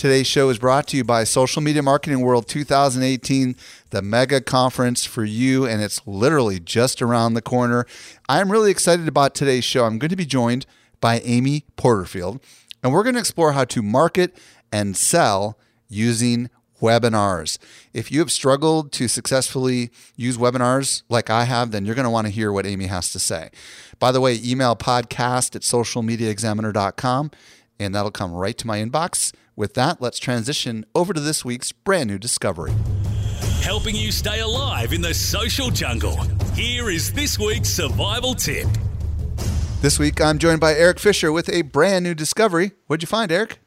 Today's show is brought to you by Social Media Marketing World 2018, the mega conference for you, and it's literally just around the corner. I'm really excited about today's show. I'm going to be joined by Amy Porterfield, and we're going to explore how to market and sell using webinars. If you have struggled to successfully use webinars like I have, then you're going to want to hear what Amy has to say. By the way, email podcast at socialmediaexaminer.com and that'll come right to my inbox. With that, let's transition over to this week's brand new discovery. Helping you stay alive in the social jungle. Here is this week's survival tip. This week, I'm joined by Erik Fisher with a brand new discovery. What'd you find, Erik?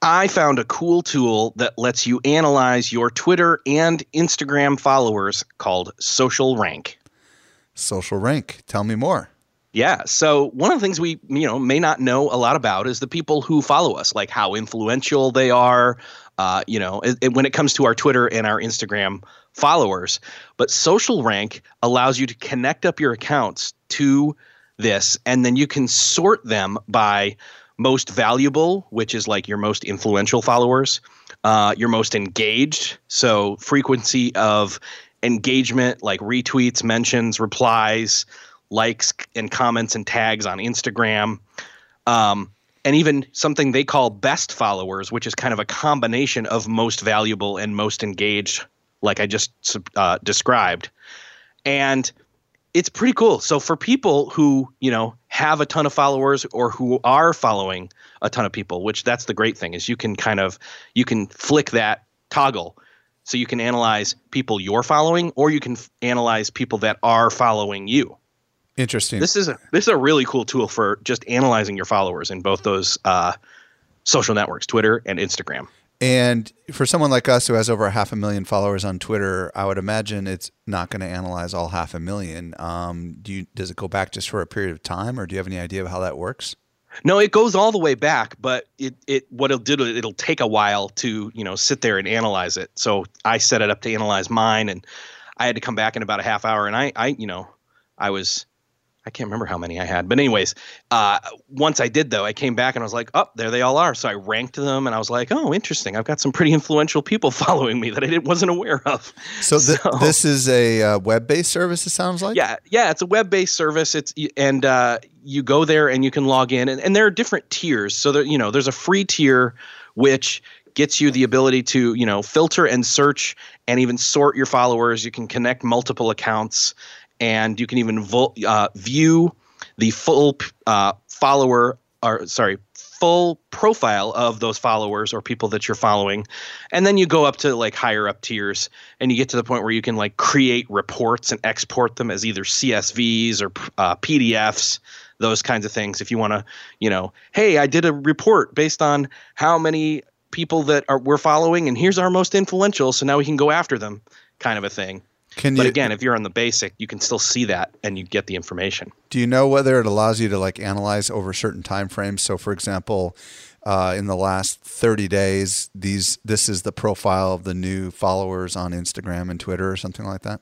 I found a cool tool that lets you analyze your Twitter and Instagram followers called Social Rank. Social Rank. Tell me more. Yeah. So one of the things we you know may not know a lot about is the people who follow us, like how influential they are. Uh, you know, it, it, when it comes to our Twitter and our Instagram followers, but Social Rank allows you to connect up your accounts to this, and then you can sort them by most valuable, which is like your most influential followers, uh, your most engaged, so frequency of engagement, like retweets, mentions, replies likes and comments and tags on Instagram. Um, and even something they call best followers, which is kind of a combination of most valuable and most engaged, like I just uh, described. And it's pretty cool. So for people who, you know, have a ton of followers or who are following a ton of people, which that's the great thing is you can kind of you can flick that toggle so you can analyze people you're following or you can f- analyze people that are following you. Interesting. This is a this is a really cool tool for just analyzing your followers in both those uh, social networks, Twitter and Instagram. And for someone like us who has over half a million followers on Twitter, I would imagine it's not going to analyze all half a million. Um, do you, does it go back just for a period of time, or do you have any idea of how that works? No, it goes all the way back, but it it what it'll do it'll take a while to you know sit there and analyze it. So I set it up to analyze mine, and I had to come back in about a half hour, and I I you know I was I can't remember how many I had, but anyways, uh, once I did though, I came back and I was like, "Oh, there they all are." So I ranked them, and I was like, "Oh, interesting. I've got some pretty influential people following me that I wasn't aware of." So, th- so this is a uh, web-based service. It sounds like. Yeah, yeah, it's a web-based service. It's and uh, you go there and you can log in, and, and there are different tiers. So that you know, there's a free tier which gets you the ability to you know filter and search and even sort your followers. You can connect multiple accounts and you can even vo- uh, view the full uh, follower or sorry full profile of those followers or people that you're following. And then you go up to like higher up tiers and you get to the point where you can like create reports and export them as either csvs or uh, pdfs those kinds of things. If you want to you know hey i did a report based on how many people that are we're following and here's our most influential so now we can go after them kind of a thing can but you, again, if you're on the basic, you can still see that and you get the information. Do you know whether it allows you to like analyze over certain time frames? So, for example, uh, in the last 30 days, these this is the profile of the new followers on Instagram and Twitter or something like that.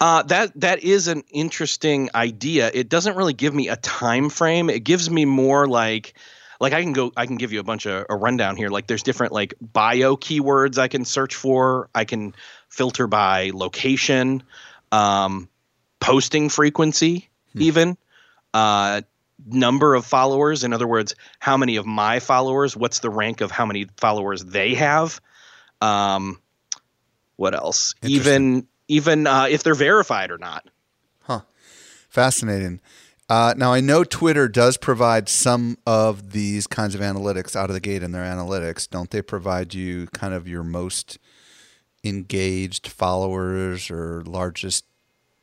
Uh, that that is an interesting idea. It doesn't really give me a time frame. It gives me more like like I can go I can give you a bunch of a rundown here. Like there's different like bio keywords I can search for. I can filter by location, um, posting frequency, hmm. even uh, number of followers. In other words, how many of my followers? What's the rank of how many followers they have? Um, what else? Even even uh, if they're verified or not. Huh. Fascinating. Uh, now I know Twitter does provide some of these kinds of analytics out of the gate in their analytics. Don't they provide you kind of your most engaged followers or largest.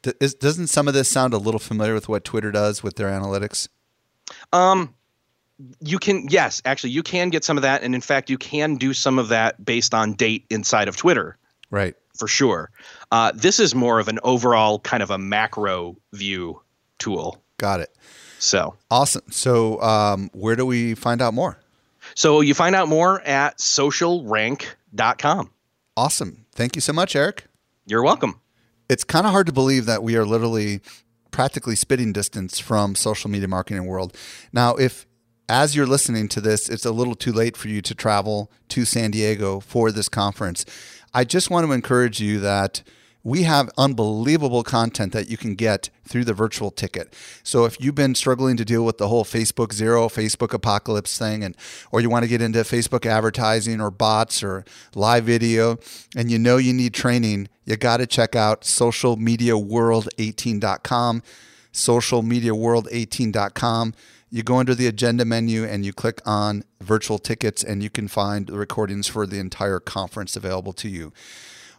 doesn't some of this sound a little familiar with what Twitter does with their analytics? Um, you can yes, actually, you can get some of that, and in fact, you can do some of that based on date inside of Twitter Right. For sure. Uh, this is more of an overall kind of a macro view tool. Got it. So awesome. So um, where do we find out more? So you find out more at socialrank.com. Awesome. Thank you so much, Erik. You're welcome. It's kind of hard to believe that we are literally practically spitting distance from social media marketing world. Now, if as you're listening to this, it's a little too late for you to travel to San Diego for this conference. I just want to encourage you that we have unbelievable content that you can get through the virtual ticket. So if you've been struggling to deal with the whole Facebook zero, Facebook apocalypse thing, and or you want to get into Facebook advertising or bots or live video, and you know you need training, you got to check out socialmediaworld18.com, socialmediaworld18.com. You go under the agenda menu and you click on virtual tickets, and you can find the recordings for the entire conference available to you.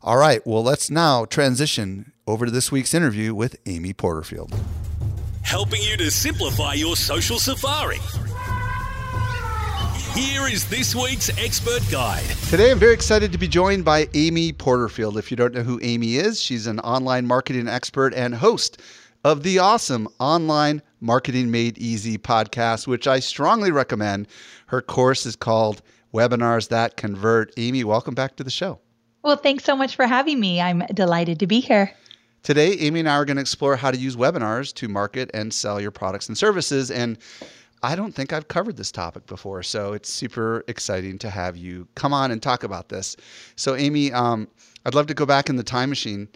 All right, well, let's now transition over to this week's interview with Amy Porterfield. Helping you to simplify your social safari. Here is this week's expert guide. Today, I'm very excited to be joined by Amy Porterfield. If you don't know who Amy is, she's an online marketing expert and host of the awesome online Marketing Made Easy podcast, which I strongly recommend. Her course is called Webinars That Convert. Amy, welcome back to the show. Well, thanks so much for having me. I'm delighted to be here. Today, Amy and I are going to explore how to use webinars to market and sell your products and services. And I don't think I've covered this topic before, so it's super exciting to have you come on and talk about this. So, Amy, um, I'd love to go back in the time machine.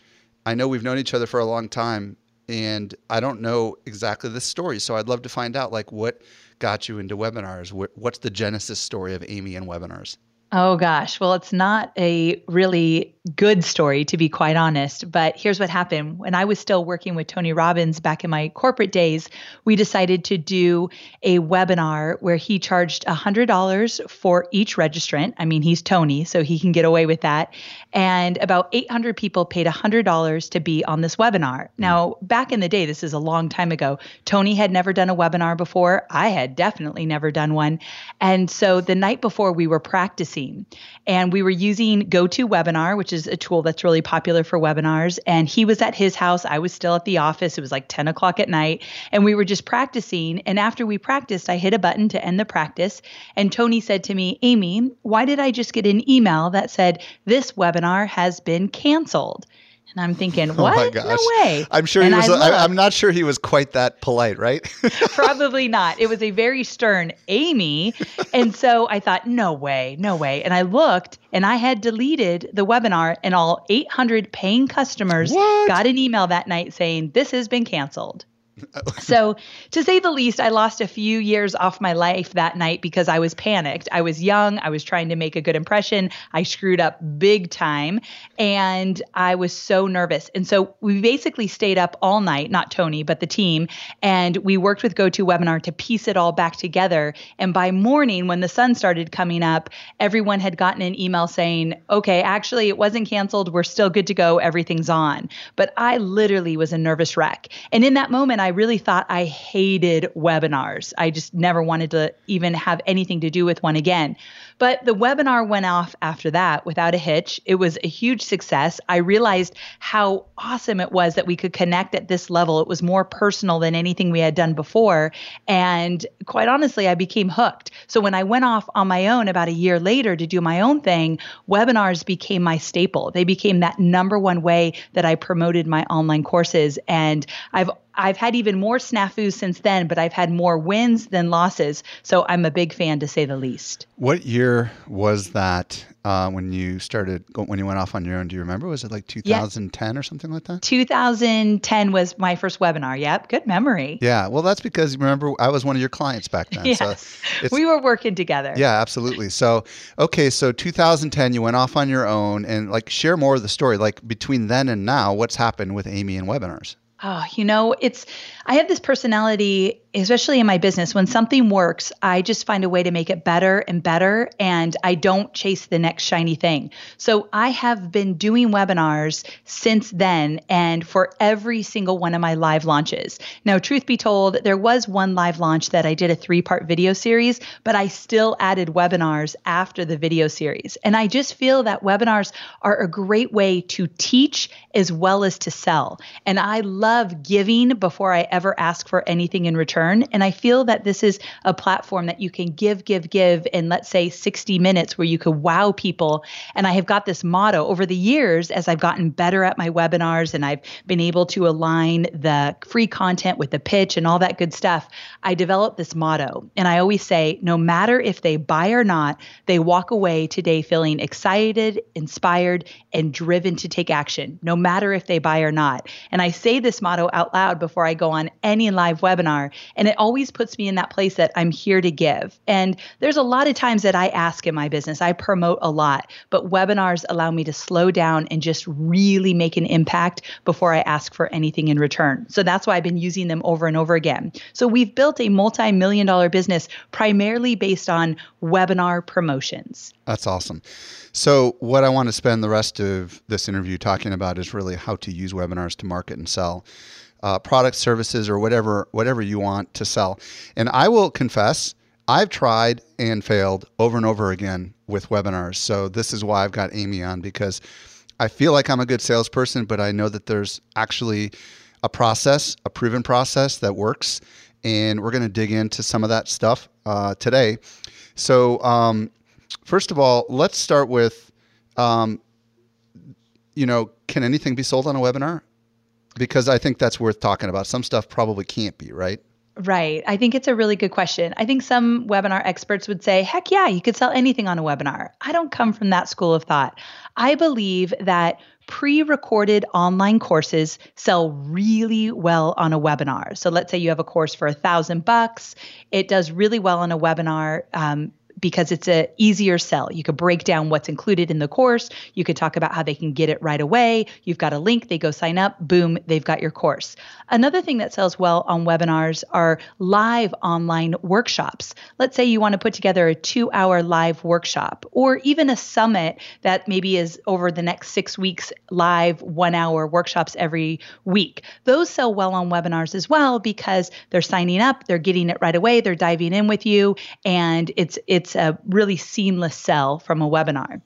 I know we've known each other for a long time, and I don't know exactly the story. So, I'd love to find out, like, what got you into webinars? What's the genesis story of Amy and webinars? Oh gosh. Well, it's not a really good story, to be quite honest. But here's what happened. When I was still working with Tony Robbins back in my corporate days, we decided to do a webinar where he charged $100 for each registrant. I mean, he's Tony, so he can get away with that. And about 800 people paid $100 to be on this webinar. Mm. Now, back in the day, this is a long time ago, Tony had never done a webinar before. I had definitely never done one. And so the night before, we were practicing and we were using GoToWebinar, which is a tool that's really popular for webinars. And he was at his house. I was still at the office. It was like 10 o'clock at night. And we were just practicing. And after we practiced, I hit a button to end the practice. And Tony said to me, Amy, why did I just get an email that said this webinar has been canceled? And I'm thinking, oh what? Oh no way. I'm sure and he was. I am not sure he was quite that polite, right? probably not. It was a very stern Amy, and so I thought, no way, no way. And I looked, and I had deleted the webinar, and all 800 paying customers what? got an email that night saying this has been canceled. so, to say the least, I lost a few years off my life that night because I was panicked. I was young. I was trying to make a good impression. I screwed up big time and I was so nervous. And so, we basically stayed up all night, not Tony, but the team, and we worked with GoToWebinar to piece it all back together. And by morning, when the sun started coming up, everyone had gotten an email saying, okay, actually, it wasn't canceled. We're still good to go. Everything's on. But I literally was a nervous wreck. And in that moment, I really thought I hated webinars. I just never wanted to even have anything to do with one again. But the webinar went off after that without a hitch. It was a huge success. I realized how awesome it was that we could connect at this level. It was more personal than anything we had done before. And quite honestly, I became hooked. So when I went off on my own about a year later to do my own thing, webinars became my staple. They became that number one way that I promoted my online courses. And I've I've had even more snafus since then, but I've had more wins than losses. So I'm a big fan to say the least. What year was that uh, when you started, when you went off on your own? Do you remember? Was it like 2010 yeah. or something like that? 2010 was my first webinar. Yep. Good memory. Yeah. Well, that's because remember, I was one of your clients back then. yes. So we were working together. Yeah, absolutely. So, okay. So 2010, you went off on your own and like share more of the story. Like between then and now, what's happened with Amy and webinars? Oh, you know, it's I have this personality especially in my business, when something works, I just find a way to make it better and better. And I don't chase the next shiny thing. So I have been doing webinars since then and for every single one of my live launches. Now, truth be told, there was one live launch that I did a three part video series, but I still added webinars after the video series. And I just feel that webinars are a great way to teach as well as to sell. And I love giving before I ever ask for anything in return. And I feel that this is a platform that you can give, give, give in, let's say, 60 minutes where you could wow people. And I have got this motto over the years as I've gotten better at my webinars and I've been able to align the free content with the pitch and all that good stuff. I developed this motto. And I always say, no matter if they buy or not, they walk away today feeling excited, inspired, and driven to take action, no matter if they buy or not. And I say this motto out loud before I go on any live webinar. And it always puts me in that place that I'm here to give. And there's a lot of times that I ask in my business, I promote a lot, but webinars allow me to slow down and just really make an impact before I ask for anything in return. So that's why I've been using them over and over again. So we've built a multi million dollar business primarily based on webinar promotions. That's awesome. So, what I want to spend the rest of this interview talking about is really how to use webinars to market and sell uh, products, services, or whatever whatever you want to sell. And I will confess, I've tried and failed over and over again with webinars. So this is why I've got Amy on because I feel like I'm a good salesperson, but I know that there's actually a process, a proven process that works, and we're going to dig into some of that stuff uh, today. So, um, first of all, let's start with, um, you know, can anything be sold on a webinar? Because I think that's worth talking about. Some stuff probably can't be, right? Right. I think it's a really good question. I think some webinar experts would say, heck yeah, you could sell anything on a webinar. I don't come from that school of thought. I believe that pre recorded online courses sell really well on a webinar. So let's say you have a course for a thousand bucks, it does really well on a webinar. Um, because it's a easier sell. You could break down what's included in the course. You could talk about how they can get it right away. You've got a link, they go sign up, boom, they've got your course. Another thing that sells well on webinars are live online workshops. Let's say you want to put together a 2-hour live workshop or even a summit that maybe is over the next 6 weeks live 1-hour workshops every week. Those sell well on webinars as well because they're signing up, they're getting it right away, they're diving in with you and it's it's it's a really seamless sell from a webinar.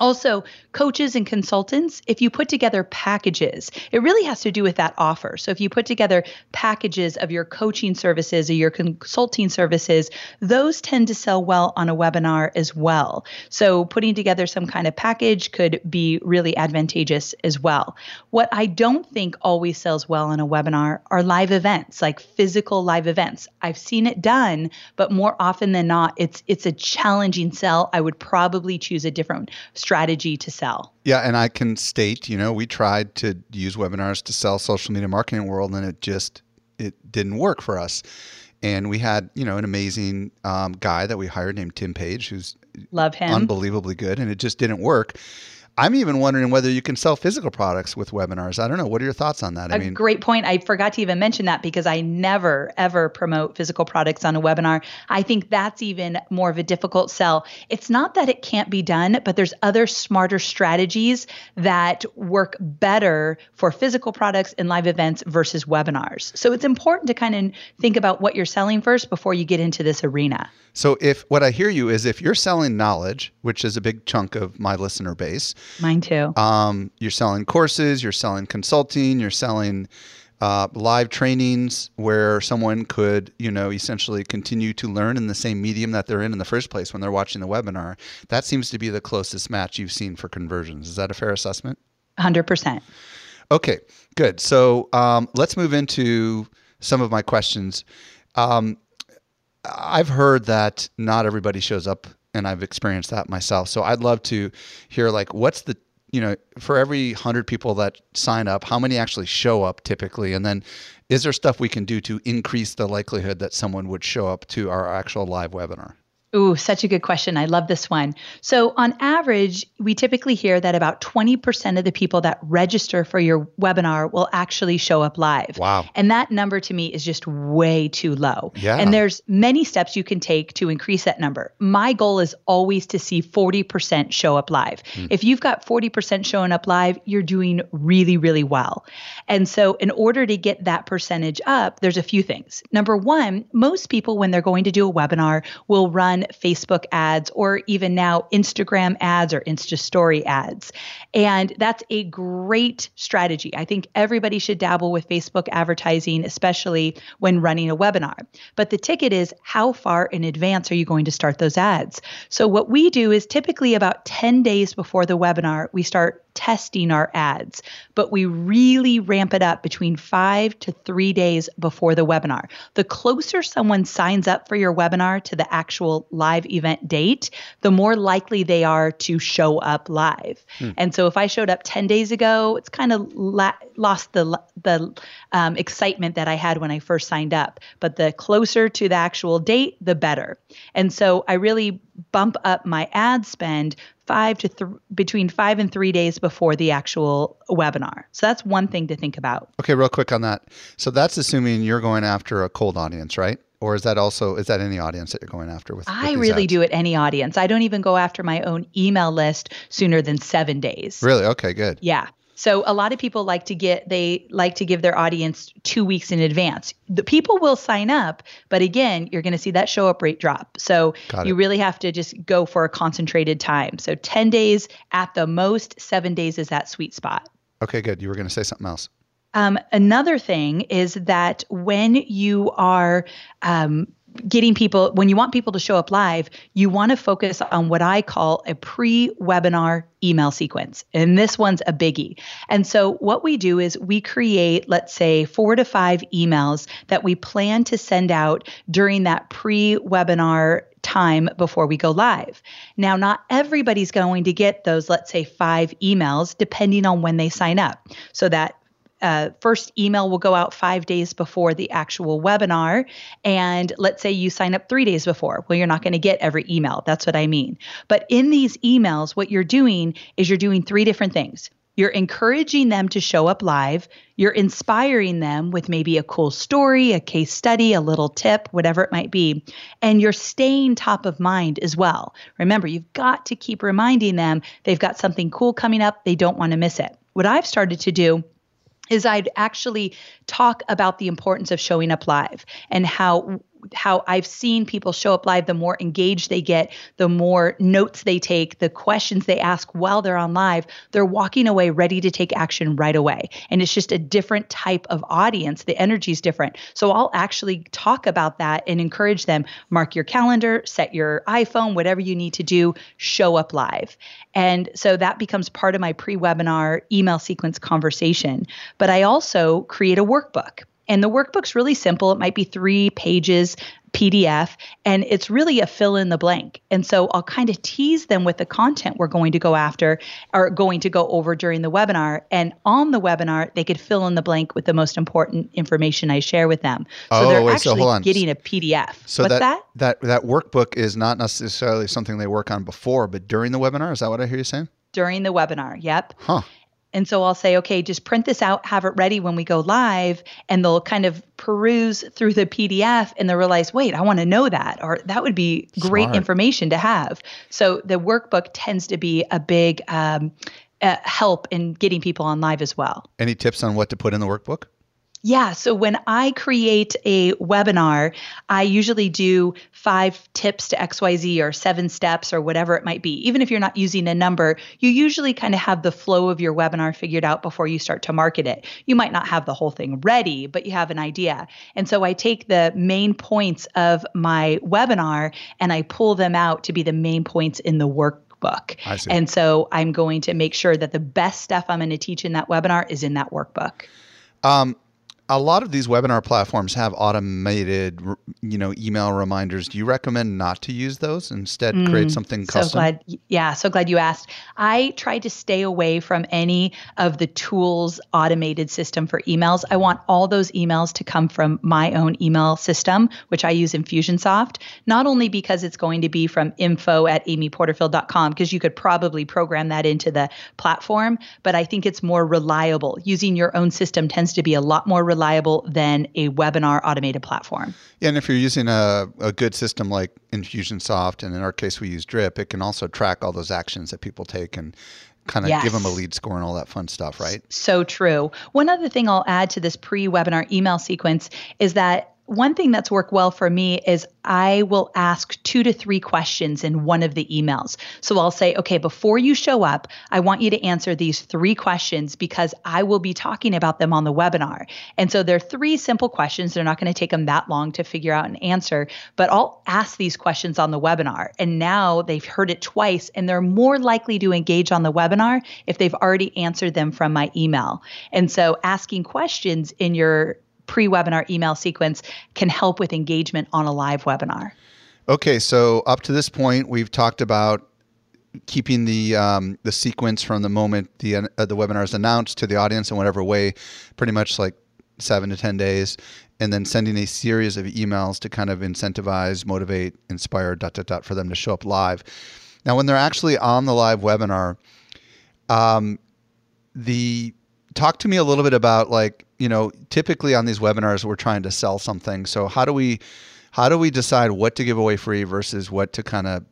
Also, coaches and consultants, if you put together packages, it really has to do with that offer. So, if you put together packages of your coaching services or your consulting services, those tend to sell well on a webinar as well. So, putting together some kind of package could be really advantageous as well. What I don't think always sells well on a webinar are live events, like physical live events. I've seen it done, but more often than not, it's it's a challenging sell. I would probably choose a different strategy strategy to sell. Yeah, and I can state, you know, we tried to use webinars to sell social media marketing world, and it just it didn't work for us. And we had, you know, an amazing um, guy that we hired named Tim Paige, who's love him, unbelievably good, and it just didn't work. I'm even wondering whether you can sell physical products with webinars. I don't know. What are your thoughts on that? I a mean, great point. I forgot to even mention that because I never ever promote physical products on a webinar. I think that's even more of a difficult sell. It's not that it can't be done, but there's other smarter strategies that work better for physical products and live events versus webinars. So it's important to kind of think about what you're selling first before you get into this arena. So if what I hear you is if you're selling knowledge, which is a big chunk of my listener base, mine too. Um, you're selling courses, you're selling consulting, you're selling uh, live trainings where someone could, you know, essentially continue to learn in the same medium that they're in in the first place when they're watching the webinar. That seems to be the closest match you've seen for conversions. Is that a fair assessment? 100%. Okay, good. So um, let's move into some of my questions. Um, I've heard that not everybody shows up, and I've experienced that myself. So I'd love to hear like what's the you know for every hundred people that sign up, how many actually show up typically, and then is there stuff we can do to increase the likelihood that someone would show up to our actual live webinar? Ooh, such a good question. I love this one. So, on average, we typically hear that about 20% of the people that register for your webinar will actually show up live. Wow. And that number to me is just way too low. Yeah. And there's many steps you can take to increase that number. My goal is always to see 40% show up live. Hmm. If you've got 40% showing up live, you're doing really, really well. And so, in order to get that percentage up, there's a few things. Number one, most people, when they're going to do a webinar, will run Facebook ads or even now Instagram ads or Insta story ads. And that's a great strategy. I think everybody should dabble with Facebook advertising, especially when running a webinar. But the ticket is how far in advance are you going to start those ads? So, what we do is typically about 10 days before the webinar, we start testing our ads, but we really ramp it up between five to three days before the webinar. The closer someone signs up for your webinar to the actual live event date, the more likely they are to show up live. And so if I showed up 10 days ago, it's kind of la- lost the, the um, excitement that I had when I first signed up. But the closer to the actual date, the better. And so I really bump up my ad spend five to th- between five and three days before the actual webinar. So that's one thing to think about. Okay, real quick on that. So that's assuming you're going after a cold audience, right? Or is that also is that any audience that you're going after with? I really do it any audience. I don't even go after my own email list sooner than seven days. Really? Okay, good. Yeah. So a lot of people like to get they like to give their audience 2 weeks in advance. The people will sign up, but again, you're going to see that show up rate drop. So you really have to just go for a concentrated time. So 10 days at the most, 7 days is that sweet spot. Okay, good. You were going to say something else. Um, another thing is that when you are um, getting people, when you want people to show up live, you want to focus on what I call a pre webinar email sequence. And this one's a biggie. And so, what we do is we create, let's say, four to five emails that we plan to send out during that pre webinar time before we go live. Now, not everybody's going to get those, let's say, five emails, depending on when they sign up. So that uh, first email will go out five days before the actual webinar. And let's say you sign up three days before. Well, you're not going to get every email. That's what I mean. But in these emails, what you're doing is you're doing three different things. You're encouraging them to show up live. You're inspiring them with maybe a cool story, a case study, a little tip, whatever it might be. And you're staying top of mind as well. Remember, you've got to keep reminding them they've got something cool coming up. They don't want to miss it. What I've started to do is I'd actually talk about the importance of showing up live and how how I've seen people show up live the more engaged they get the more notes they take the questions they ask while they're on live they're walking away ready to take action right away. And it's just a different type of audience. The energy is different. So I'll actually talk about that and encourage them mark your calendar set your iPhone whatever you need to do show up live. And so that becomes part of my pre-webinar email sequence conversation. But I also create a workbook and the workbook's really simple. It might be three pages PDF, and it's really a fill in the blank. And so I'll kind of tease them with the content we're going to go after or going to go over during the webinar. And on the webinar, they could fill in the blank with the most important information I share with them. So Oh, they're wait, so actually hold on. getting a PDF. So What's that, that? that that workbook is not necessarily something they work on before, but during the webinar. Is that what I hear you saying? During the webinar. Yep. Huh. And so I'll say, okay, just print this out, have it ready when we go live. And they'll kind of peruse through the PDF and they'll realize, wait, I want to know that. Or that would be great Smart. information to have. So the workbook tends to be a big um, uh, help in getting people on live as well. Any tips on what to put in the workbook? Yeah. So when I create a webinar, I usually do five tips to XYZ or seven steps or whatever it might be. Even if you're not using a number, you usually kind of have the flow of your webinar figured out before you start to market it. You might not have the whole thing ready, but you have an idea. And so I take the main points of my webinar and I pull them out to be the main points in the workbook. I see. And so I'm going to make sure that the best stuff I'm going to teach in that webinar is in that workbook. Um, a lot of these webinar platforms have automated, you know, email reminders. Do you recommend not to use those? Instead, mm, create something custom. so. Glad, yeah, so glad you asked. I try to stay away from any of the tools automated system for emails. I want all those emails to come from my own email system, which I use Infusionsoft. Not only because it's going to be from info at amyporterfield.com, because you could probably program that into the platform, but I think it's more reliable. Using your own system tends to be a lot more reliable reliable than a webinar automated platform. Yeah, and if you're using a, a good system like Infusionsoft, and in our case we use Drip, it can also track all those actions that people take and kind of yes. give them a lead score and all that fun stuff, right? So true. One other thing I'll add to this pre webinar email sequence is that one thing that's worked well for me is I will ask two to three questions in one of the emails. So I'll say, okay, before you show up, I want you to answer these three questions because I will be talking about them on the webinar. And so they're three simple questions. They're not going to take them that long to figure out and answer, but I'll ask these questions on the webinar. And now they've heard it twice and they're more likely to engage on the webinar if they've already answered them from my email. And so asking questions in your pre webinar email sequence can help with engagement on a live webinar. Okay, so up to this point, we've talked about keeping the um, the sequence from the moment the uh, the webinar is announced to the audience in whatever way, pretty much like seven to ten days, and then sending a series of emails to kind of incentivize, motivate, inspire, dot dot dot for them to show up live. Now, when they're actually on the live webinar, um, the talk to me a little bit about like you know typically on these webinars we're trying to sell something. So how do we how do we decide what to give away free versus what to kind of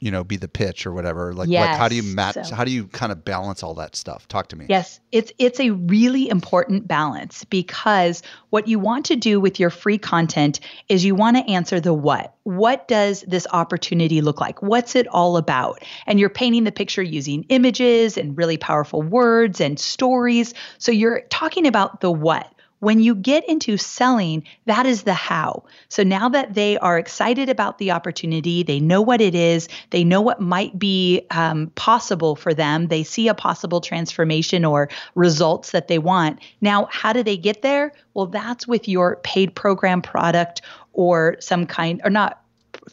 you know be the pitch or whatever like, yes. like how do you match so, how do you kind of balance all that stuff? Talk to me. Yes it's it's a really important balance because what you want to do with your free content is you want to answer the what. What does this opportunity look like? What's it all about? And you're painting the picture using images and really powerful words and stories. So you're talking about the what when you get into selling, that is the how. So now that they are excited about the opportunity, they know what it is, they know what might be um, possible for them, they see a possible transformation or results that they want. Now, how do they get there? Well, that's with your paid program product or some kind, or not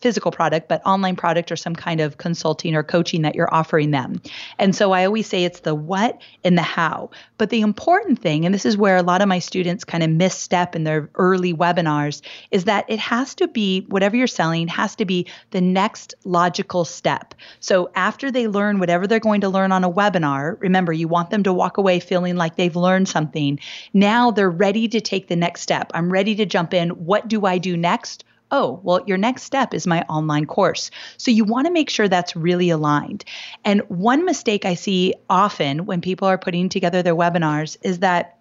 physical product, but online product or some kind of consulting or coaching that you're offering them. And so I always say it's the what and the how. But the important thing, and this is where a lot of my students kind of misstep in their early webinars, is that it has to be whatever you're selling has to be the next logical step. So after they learn whatever they're going to learn on a webinar, remember you want them to walk away feeling like they've learned something. Now they're ready to take the next step. I'm ready to jump in. What do I do next? Oh, well, your next step is my online course. So you want to make sure that's really aligned. And one mistake I see often when people are putting together their webinars is that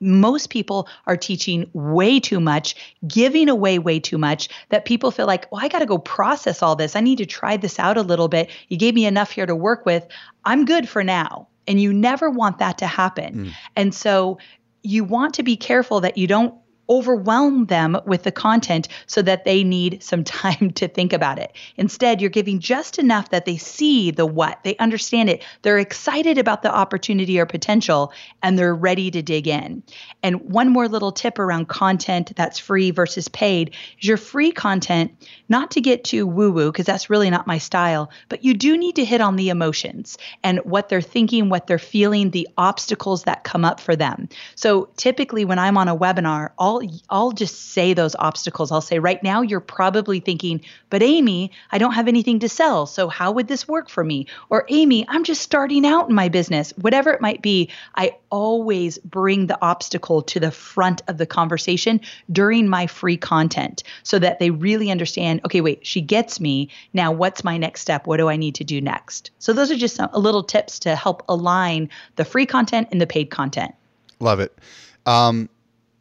most people are teaching way too much, giving away way too much that people feel like, well, I got to go process all this. I need to try this out a little bit. You gave me enough here to work with. I'm good for now. And you never want that to happen. Mm. And so you want to be careful that you don't overwhelm them with the content so that they need some time to think about it. Instead, you're giving just enough that they see the what, they understand it, they're excited about the opportunity or potential, and they're ready to dig in. And one more little tip around content that's free versus paid is your free content, not to get too woo woo, because that's really not my style, but you do need to hit on the emotions and what they're thinking, what they're feeling, the obstacles that come up for them. So typically, when I'm on a webinar, all I'll just say those obstacles. I'll say right now you're probably thinking, "But Amy, I don't have anything to sell. So how would this work for me?" Or "Amy, I'm just starting out in my business." Whatever it might be, I always bring the obstacle to the front of the conversation during my free content so that they really understand, "Okay, wait, she gets me. Now what's my next step? What do I need to do next?" So those are just some little tips to help align the free content and the paid content. Love it. Um,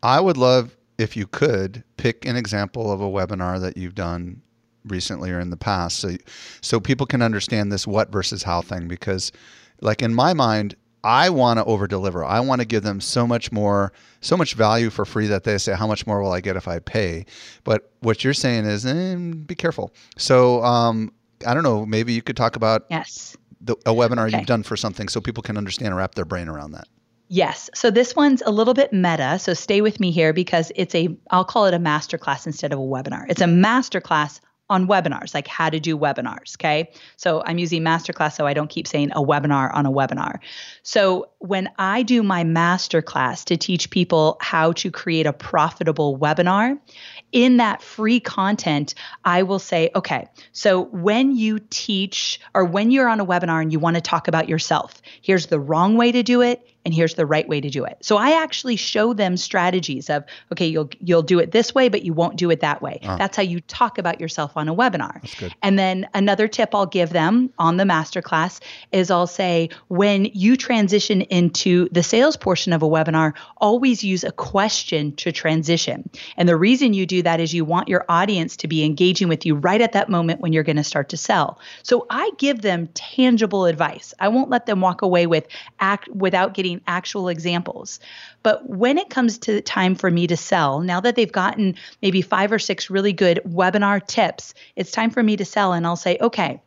I would love if you could pick an example of a webinar that you've done recently or in the past so so people can understand this what versus how thing because like in my mind I want to over deliver. I want to give them so much more, so much value for free that they say, how much more will I get if I pay? But what you're saying is, eh, be careful. So um, I don't know. Maybe you could talk about yes the, a webinar okay. you've done for something so people can understand and wrap their brain around that. Yes. So this one's a little bit meta. So stay with me here because it's a, I'll call it a masterclass instead of a webinar. It's a masterclass on webinars, like how to do webinars. Okay. So I'm using masterclass so I don't keep saying a webinar on a webinar. So when I do my masterclass to teach people how to create a profitable webinar, in that free content, I will say, okay, so when you teach or when you're on a webinar and you want to talk about yourself, here's the wrong way to do it and here's the right way to do it. So I actually show them strategies of okay, you'll you'll do it this way, but you won't do it that way. Uh, That's how you talk about yourself on a webinar. And then another tip I'll give them on the masterclass is I'll say when you transition into the sales portion of a webinar, always use a question to transition. And the reason you do that is you want your audience to be engaging with you right at that moment when you're going to start to sell. So I give them tangible advice. I won't let them walk away with act without getting actual examples. But when it comes to the time for me to sell, now that they've gotten maybe five or six really good webinar tips, it's time for me to sell. And I'll say, okay,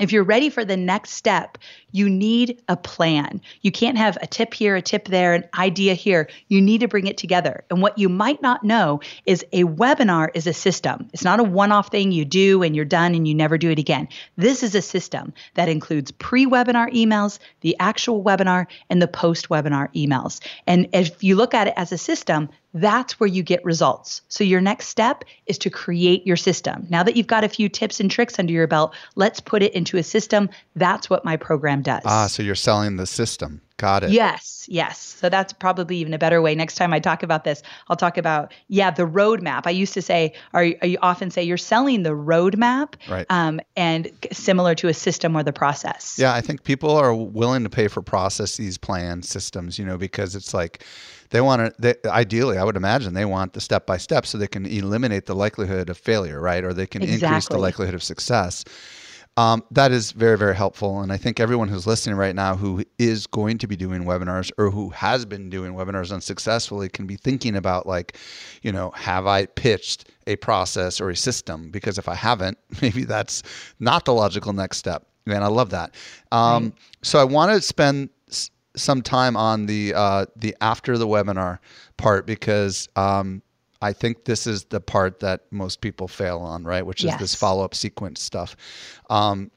if you're ready for the next step, you need a plan. You can't have a tip here, a tip there, an idea here. You need to bring it together. And what you might not know is a webinar is a system. It's not a one off thing you do and you're done and you never do it again. This is a system that includes pre webinar emails, the actual webinar, and the post webinar emails. And if you look at it as a system, that's where you get results. So your next step is to create your system. Now that you've got a few tips and tricks under your belt, let's put it into a system. That's what my program does. Ah, so you're selling the system. Got it. Yes, yes. So that's probably even a better way. Next time I talk about this, I'll talk about yeah the roadmap. I used to say, or you often say, you're selling the roadmap, right? Um, and similar to a system or the process. Yeah, I think people are willing to pay for processes, plans, systems. You know, because it's like they want to. They, ideally, I would imagine they want the step by step so they can eliminate the likelihood of failure, right? Or they can exactly. increase the likelihood of success. Um, that is very, very helpful. And I think everyone who's listening right now who is going to be doing webinars or who has been doing webinars unsuccessfully can be thinking about, like, you know, have I pitched a process or a system? Because if I haven't, maybe that's not the logical next step. And I love that. Um, right. So I want to spend some time on the uh, the after the webinar part because um, I think this is the part that most people fail on, right? Which is yes. this follow up sequence stuff. Um,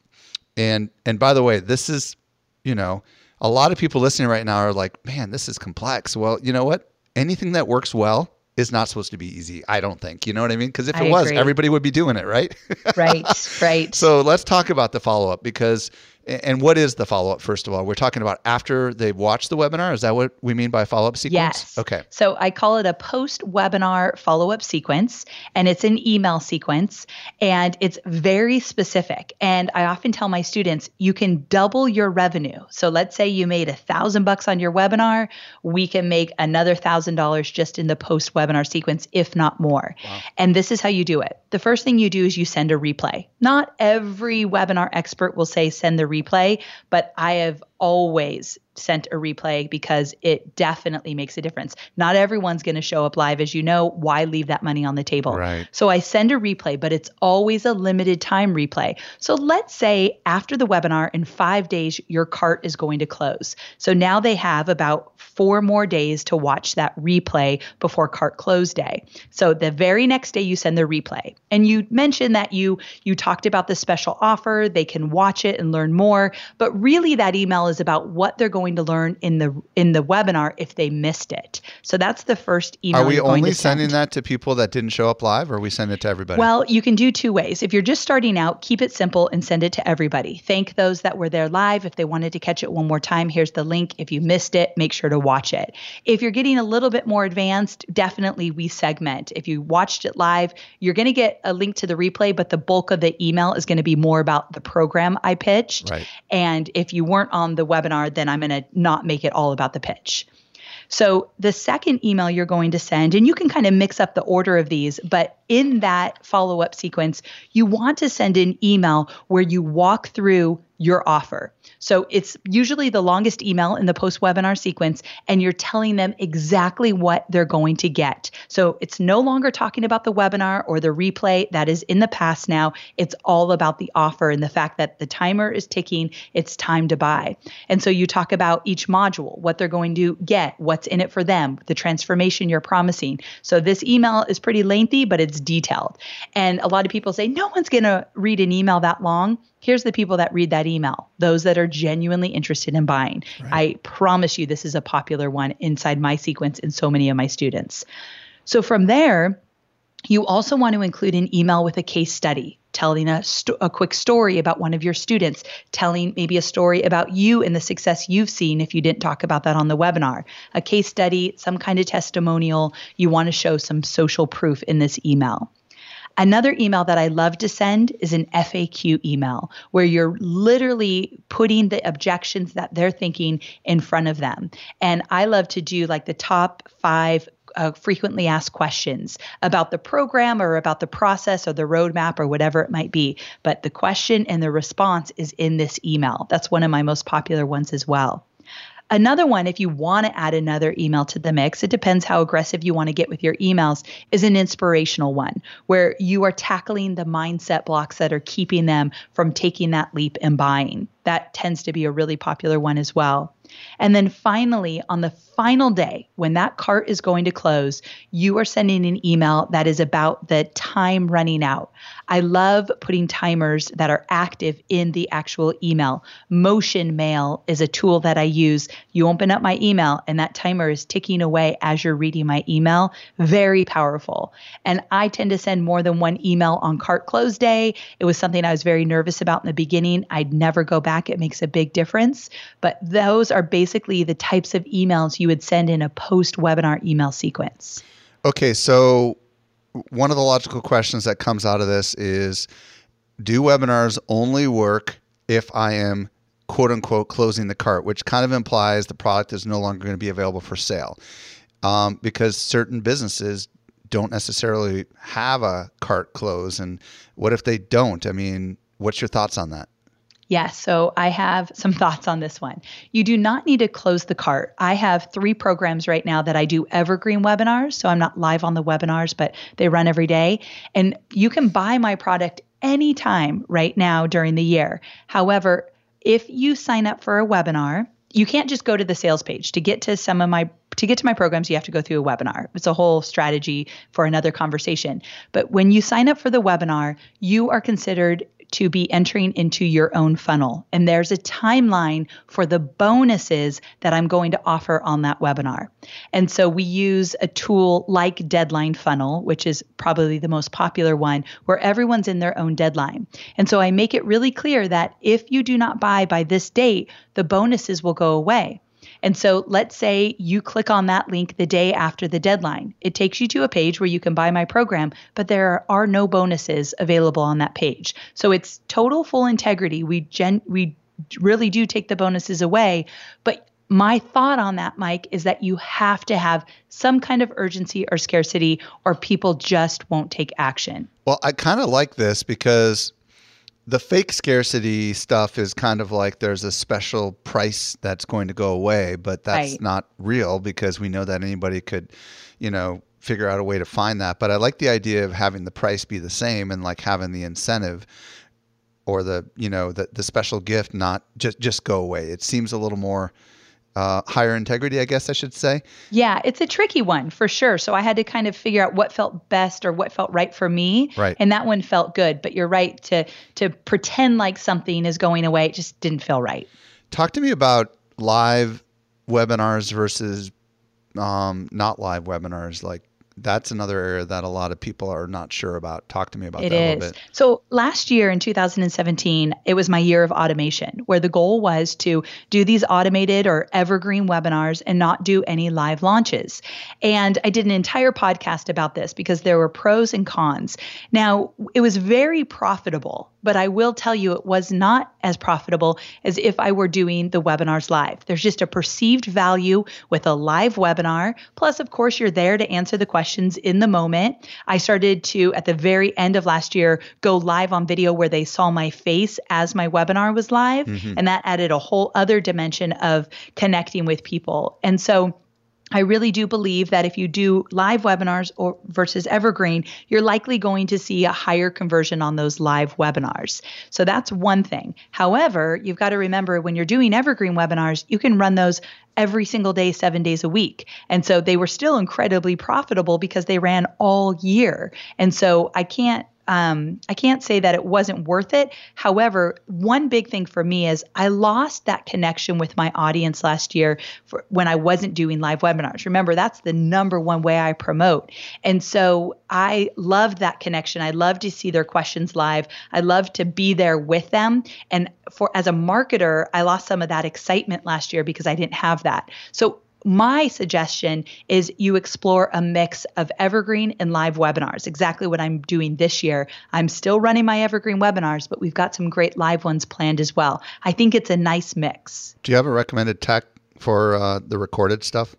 and and by the way, this is, you know, a lot of people listening right now are like, man, this is complex. Well, you know what? Anything that works well is not supposed to be easy. I don't think. You know what I mean? Because if it was, everybody would be doing it, right? right. Right. So let's talk about the follow up because and what is the follow up, first of all? We're talking about after they've watched the webinar. Is that what we mean by follow up sequence? Yes. Okay. So I call it a post webinar follow up sequence, and it's an email sequence, and it's very specific. And I often tell my students, you can double your revenue. So let's say you made a thousand bucks on your webinar, we can make another thousand dollars just in the post webinar sequence, if not more. Wow. And this is how you do it. The first thing you do is you send a replay. Not every webinar expert will say send the replay, but I have always sent a replay because it definitely makes a difference. Not everyone's going to show up live. As you know, why leave that money on the table? Right. So I send a replay, but it's always a limited time replay. So let's say after the webinar in five days, your cart is going to close. So now they have about four more days to watch that replay before cart close day. So the very next day you send the replay. And you mentioned that you you talked about the special offer, they can watch it and learn more, but really that email is about what they're going to learn in the in the webinar if they missed it. So that's the first email. Are we only sending that to people that didn't show up live or we send it to everybody? Well, you can do two ways. If you're just starting out, keep it simple and send it to everybody. Thank those that were there live. If they wanted to catch it one more time, here's the link. If you missed it, make sure to watch it. If you're getting a little bit more advanced, definitely we segment. If you watched it live, you're going to get a link to the replay, but the bulk of the email is going to be more about the program I pitched. Right. And if you weren't on the webinar, then I'm going to not make it all about the pitch. So the second email you're going to send, and you can kind of mix up the order of these, but in that follow up sequence, you want to send an email where you walk through your offer. So it's usually the longest email in the post webinar sequence, and you're telling them exactly what they're going to get. So it's no longer talking about the webinar or the replay that is in the past now. It's all about the offer and the fact that the timer is ticking, it's time to buy. And so you talk about each module, what they're going to get, what's in it for them, the transformation you're promising. So this email is pretty lengthy, but it's detailed. And a lot of people say, no one's going to read an email that long here's the people that read that email those that are genuinely interested in buying right. i promise you this is a popular one inside my sequence and so many of my students so from there you also want to include an email with a case study telling a, st- a quick story about one of your students, telling maybe a story about you and the success you've seen if you didn't talk about that on the webinar, a case study, some kind of testimonial. You want to show some social proof in this email. Another email that I love to send is an FAQ email where you're literally putting the objections that they're thinking in front of them. And I love to do like the top five uh, frequently asked questions about the program or about the process or the roadmap or whatever it might be. But the question and the response is in this email. That's one of my most popular ones as well. Another one, if you want to add another email to the mix, it depends how aggressive you want to get with your emails, is an inspirational one where you are tackling the mindset blocks that are keeping them from taking that leap and buying. That tends to be a really popular one as well. And then finally, on the final day, when that cart is going to close, you are sending an email that is about the time running out. I love putting timers that are active in the actual email. Motion Mail is a tool that I use. You open up my email, and that timer is ticking away as you're reading my email. Very powerful. And I tend to send more than one email on cart close day. It was something I was very nervous about in the beginning. I'd never go back, it makes a big difference. But those are basically the types of emails you would send in a post webinar email sequence. Okay, so one of the logical questions that comes out of this is do webinars only work if I am quote unquote closing the cart, which kind of implies the product is no longer going to be available for sale um, because certain businesses don't necessarily have a cart close. And what if they don't? I mean, what's your thoughts on that? Yes, so I have some thoughts on this one. You do not need to close the cart. I have three programs right now that I do evergreen webinars. So I'm not live on the webinars, but they run every day. And you can buy my product anytime right now during the year. However, if you sign up for a webinar, you can't just go to the sales page to get to some of my to get to my programs you have to go through a webinar it's a whole strategy for another conversation but when you sign up for the webinar you are considered to be entering into your own funnel. And there's a timeline for the bonuses that I'm going to offer on that webinar. And so we use a tool like Deadline Funnel, which is probably the most popular one, where everyone's in their own deadline. And so I make it really clear that if you do not buy by this date, the bonuses will go away. And so let's say you click on that link the day after the deadline. It takes you to a page where you can buy my program, but there are no bonuses available on that page. So it's total full integrity. We gen we really do take the bonuses away, but my thought on that, Mike, is that you have to have some kind of urgency or scarcity, or people just won't take action. Well, I kind of like this because the fake scarcity stuff is kind of like there's a special price that's going to go away, but that's right. not real because we know that anybody could, you know, figure out a way to find that. But I like the idea of having the price be the same and like having the incentive or the, you know, the the special gift not just just go away. It seems a little more uh, higher integrity, I guess I should say. Yeah, it's a tricky one for sure. So I had to kind of figure out what felt best or what felt right for me. Right. And that one felt good. But you're right to to pretend like something is going away. It just didn't feel right. Talk to me about live webinars versus um, not live webinars. Like that's another area that a lot of people are not sure about. Talk to me about it that is. a little bit. So last year in 2017, it was my year of automation, where the goal was to do these automated or evergreen webinars and not do any live launches. And I did an entire podcast about this because there were pros and cons. Now, it was very profitable but I will tell you it was not as profitable as if I were doing the webinars live. There's just a perceived value with a live webinar. Plus, of course, you're there to answer the questions questions in the moment. I started to, at the very end of last year, go live on video where they saw my face as my webinar was live. Mm-hmm. And that added a whole other dimension of connecting with people. And so, I really do believe that if you do live webinars or versus evergreen, you're likely going to see a higher conversion on those live webinars. So that's one thing. However, you've got to remember when you're doing evergreen webinars, you can run those every single day, seven days a week. And so they were still incredibly profitable because they ran all year. And so I can't um, I can't say that it wasn't worth it. However, one big thing for me is I lost that connection with my audience last year for, when I wasn't doing live webinars. Remember, that's the number one way I promote. And so I loved that connection. I love to see their questions live. I love to be there with them. And for as a marketer, I lost some of that excitement last year because I didn't have that. So my suggestion is you explore a mix of evergreen and live webinars, exactly what I'm doing this year. I'm still running my evergreen webinars, but we've got some great live ones planned as well. I think it's a nice mix. Do you have a recommended tech for uh, the recorded stuff?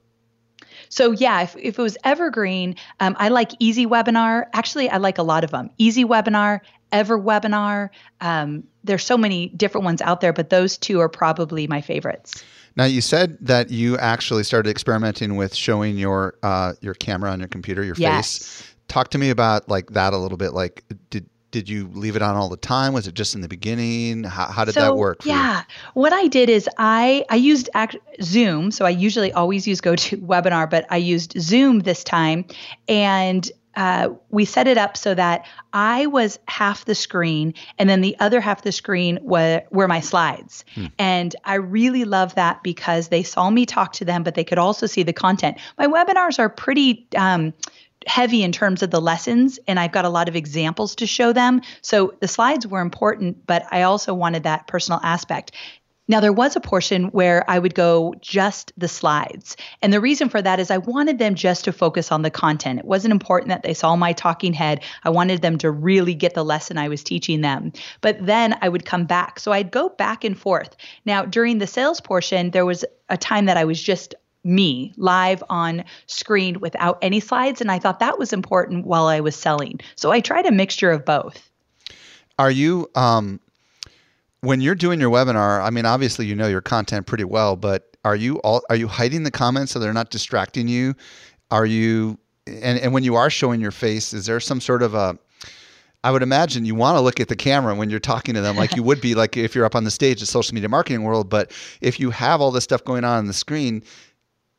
So yeah, if, if it was evergreen, um, I like EasyWebinar. Actually, I like a lot of them. EasyWebinar, Ever Webinar. Um, there's so many different ones out there, but those two are probably my favorites. Now you said that you actually started experimenting with showing your uh, your camera on your computer, your yes. face. Talk to me about like that a little bit. Like, did did you leave it on all the time? Was it just in the beginning? How, how did so, that work? yeah, you? what I did is I I used act, Zoom. So I usually always use GoToWebinar, but I used Zoom this time, and uh, we set it up so that I was half the screen, and then the other half of the screen were, were my slides. Hmm. And I really love that because they saw me talk to them, but they could also see the content. My webinars are pretty. Um, heavy in terms of the lessons and I've got a lot of examples to show them. So the slides were important, but I also wanted that personal aspect. Now, there was a portion where I would go just the slides. And the reason for that is I wanted them just to focus on the content. It wasn't important that they saw my talking head. I wanted them to really get the lesson I was teaching them. But then I would come back. So I'd go back and forth. Now, during the sales portion, there was a time that I was just me live on screen without any slides. And I thought that was important while I was selling. So I tried a mixture of both. Are you um, when you're doing your webinar, I mean, obviously you know your content pretty well, but are you all are you hiding the comments so they're not distracting you? Are you and and when you are showing your face, is there some sort of a I would imagine you want to look at the camera when you're talking to them, like you would be like if you're up on the stage at social media marketing world. But if you have all this stuff going on on the screen,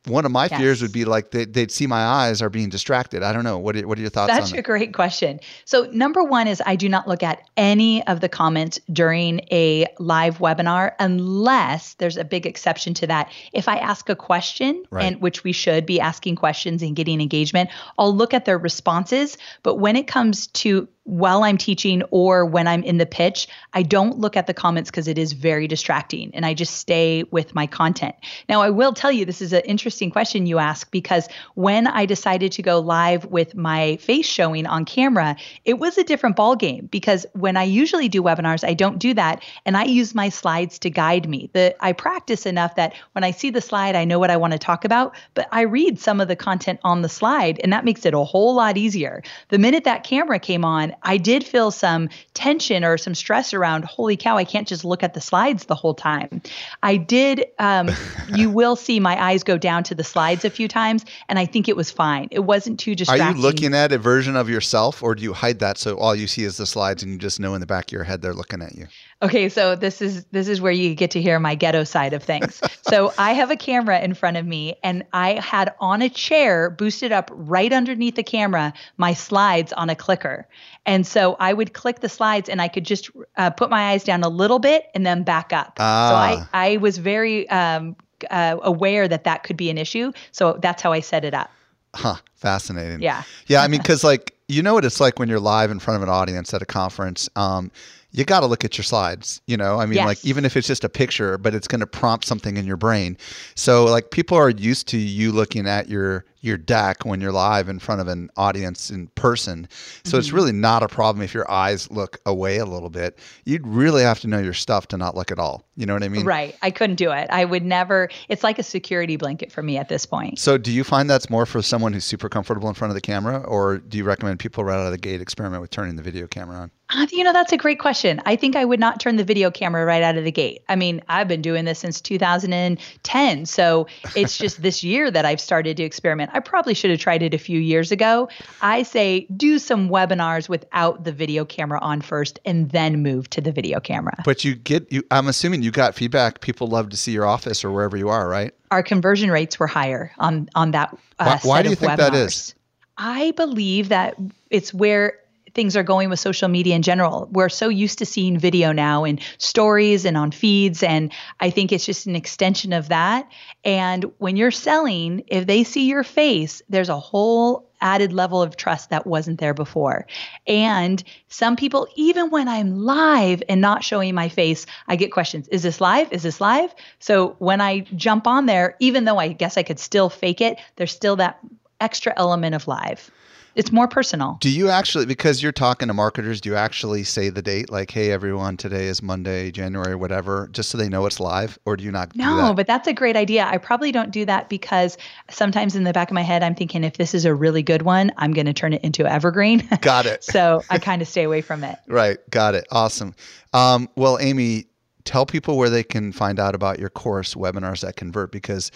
one of my yes. fears would be like they, would see my eyes are being distracted. I don't know. What are, what are your thoughts That's a great question. So, number one is I do not look at any of the comments during a live webinar unless there's a big exception to that. If I ask a question, right. and which we should be asking questions and getting engagement, I'll look at their responses. But when it comes to while I'm teaching or when I'm in the pitch, I don't look at the comments because it is very distracting and I just stay with my content. Now, I will tell you this is an interesting question you ask because when I decided to go live with my face showing on camera, it was a different ballgame because when I usually do webinars, I don't do that and I use my slides to guide me. The, I practice enough that when I see the slide, I know what I want to talk about, but I read some of the content on the slide and that makes it a whole lot easier. The minute that camera came on, I did feel some tension or some stress around, holy cow, I can't just look at the slides the whole time. I did, um, you will see my eyes go down to the slides a few times, and I think it was fine. It wasn't too distracting. Are you looking at a version of yourself, or do you hide that so all you see is the slides and you just know in the back of your head they're looking at you? Okay, so this is this is where you get to hear my ghetto side of things. so I have a camera in front of me and I had on a chair boosted up right underneath the camera my slides on a clicker. And so I would click the slides and I could just uh, put my eyes down a little bit and then back up. Ah. So I. I was very um, uh, aware that that could be an issue. So that's how I set it up. Huh, fascinating. Yeah. Yeah, I mean cuz like you know what it's like when you're live in front of an audience at a conference. Um, you got to look at your slides you know i mean yes. like even if it's just a picture but it's going to prompt something in your brain so like people are used to you looking at your your deck when you're live in front of an audience in person. So mm-hmm. it's really not a problem if your eyes look away a little bit. You'd really have to know your stuff to not look at all. You know what I mean? Right. I couldn't do it. I would never. It's like a security blanket for me at this point. So do you find that's more for someone who's super comfortable in front of the camera, or do you recommend people right out of the gate experiment with turning the video camera on? Uh, you know, that's a great question. I think I would not turn the video camera right out of the gate. I mean, I've been doing this since 2010. So it's just this year that I've started to experiment. I probably should have tried it a few years ago. I say do some webinars without the video camera on first and then move to the video camera. But you get, you. I'm assuming you got feedback. People love to see your office or wherever you are, right? Our conversion rates were higher on, on that. Uh, why, why do you think webinars. that is? I believe that it's where things are going with social media in general. We're so used to seeing video now in stories and on feeds. And I think it's just an extension of that. And when you're selling, if they see your face, there's a whole added level of trust that wasn't there before. And some people, even when I'm live and not showing my face, I get questions Is this live? Is this live? So when I jump on there, even though I guess I could still fake it, there's still that extra element of live it's more personal. Do you actually because you're talking to marketers, do you actually say the date like, "Hey everyone, today is Monday, January whatever," just so they know it's live or do you not No, that? but that's a great idea. I probably don't do that because sometimes in the back of my head I'm thinking if this is a really good one, I'm going to turn it into evergreen. Got it. so, I kind of stay away from it. Right, got it. Awesome. Um, well, Amy, tell people where they can find out about your course webinars that convert because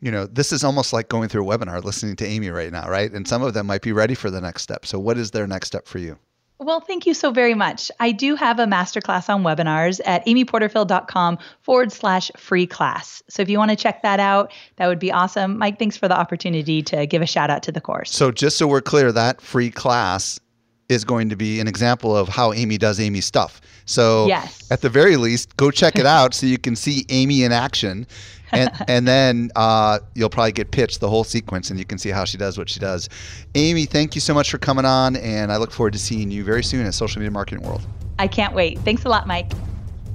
you know, this is almost like going through a webinar listening to Amy right now, right? And some of them might be ready for the next step. So, what is their next step for you? Well, thank you so very much. I do have a masterclass on webinars at amyporterfield.com forward slash free class. So if you want to check that out, that would be awesome. Mike, thanks for the opportunity to give a shout out to the course. So just so we're clear, that free class is going to be an example of how Amy does Amy stuff. So yes. at the very least, go check it out so you can see Amy in action and and then uh, you'll probably get pitched the whole sequence, and you can see how she does what she does. Amy, thank you so much for coming on, and I look forward to seeing you very soon at Social Media Marketing World. I can't wait. Thanks a lot, Mike.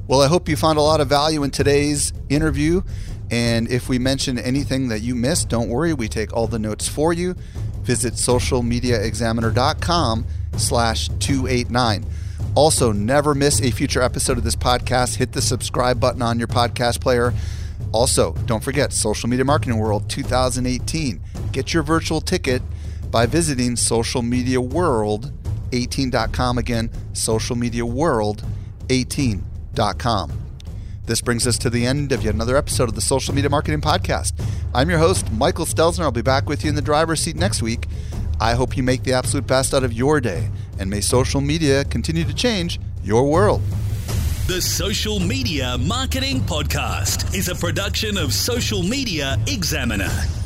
Well, I hope you found a lot of value in today's interview. And if we mention anything that you missed, don't worry. We take all the notes for you. Visit socialmediaexaminer.com slash 289. Also, never miss a future episode of this podcast. Hit the subscribe button on your podcast player. Also, don't forget Social Media Marketing World 2018. Get your virtual ticket by visiting socialmediaworld18.com. Again, socialmediaworld18.com. This brings us to the end of yet another episode of the Social Media Marketing Podcast. I'm your host, Michael Stelzner. I'll be back with you in the driver's seat next week. I hope you make the absolute best out of your day, and may social media continue to change your world. The Social Media Marketing Podcast is a production of Social Media Examiner.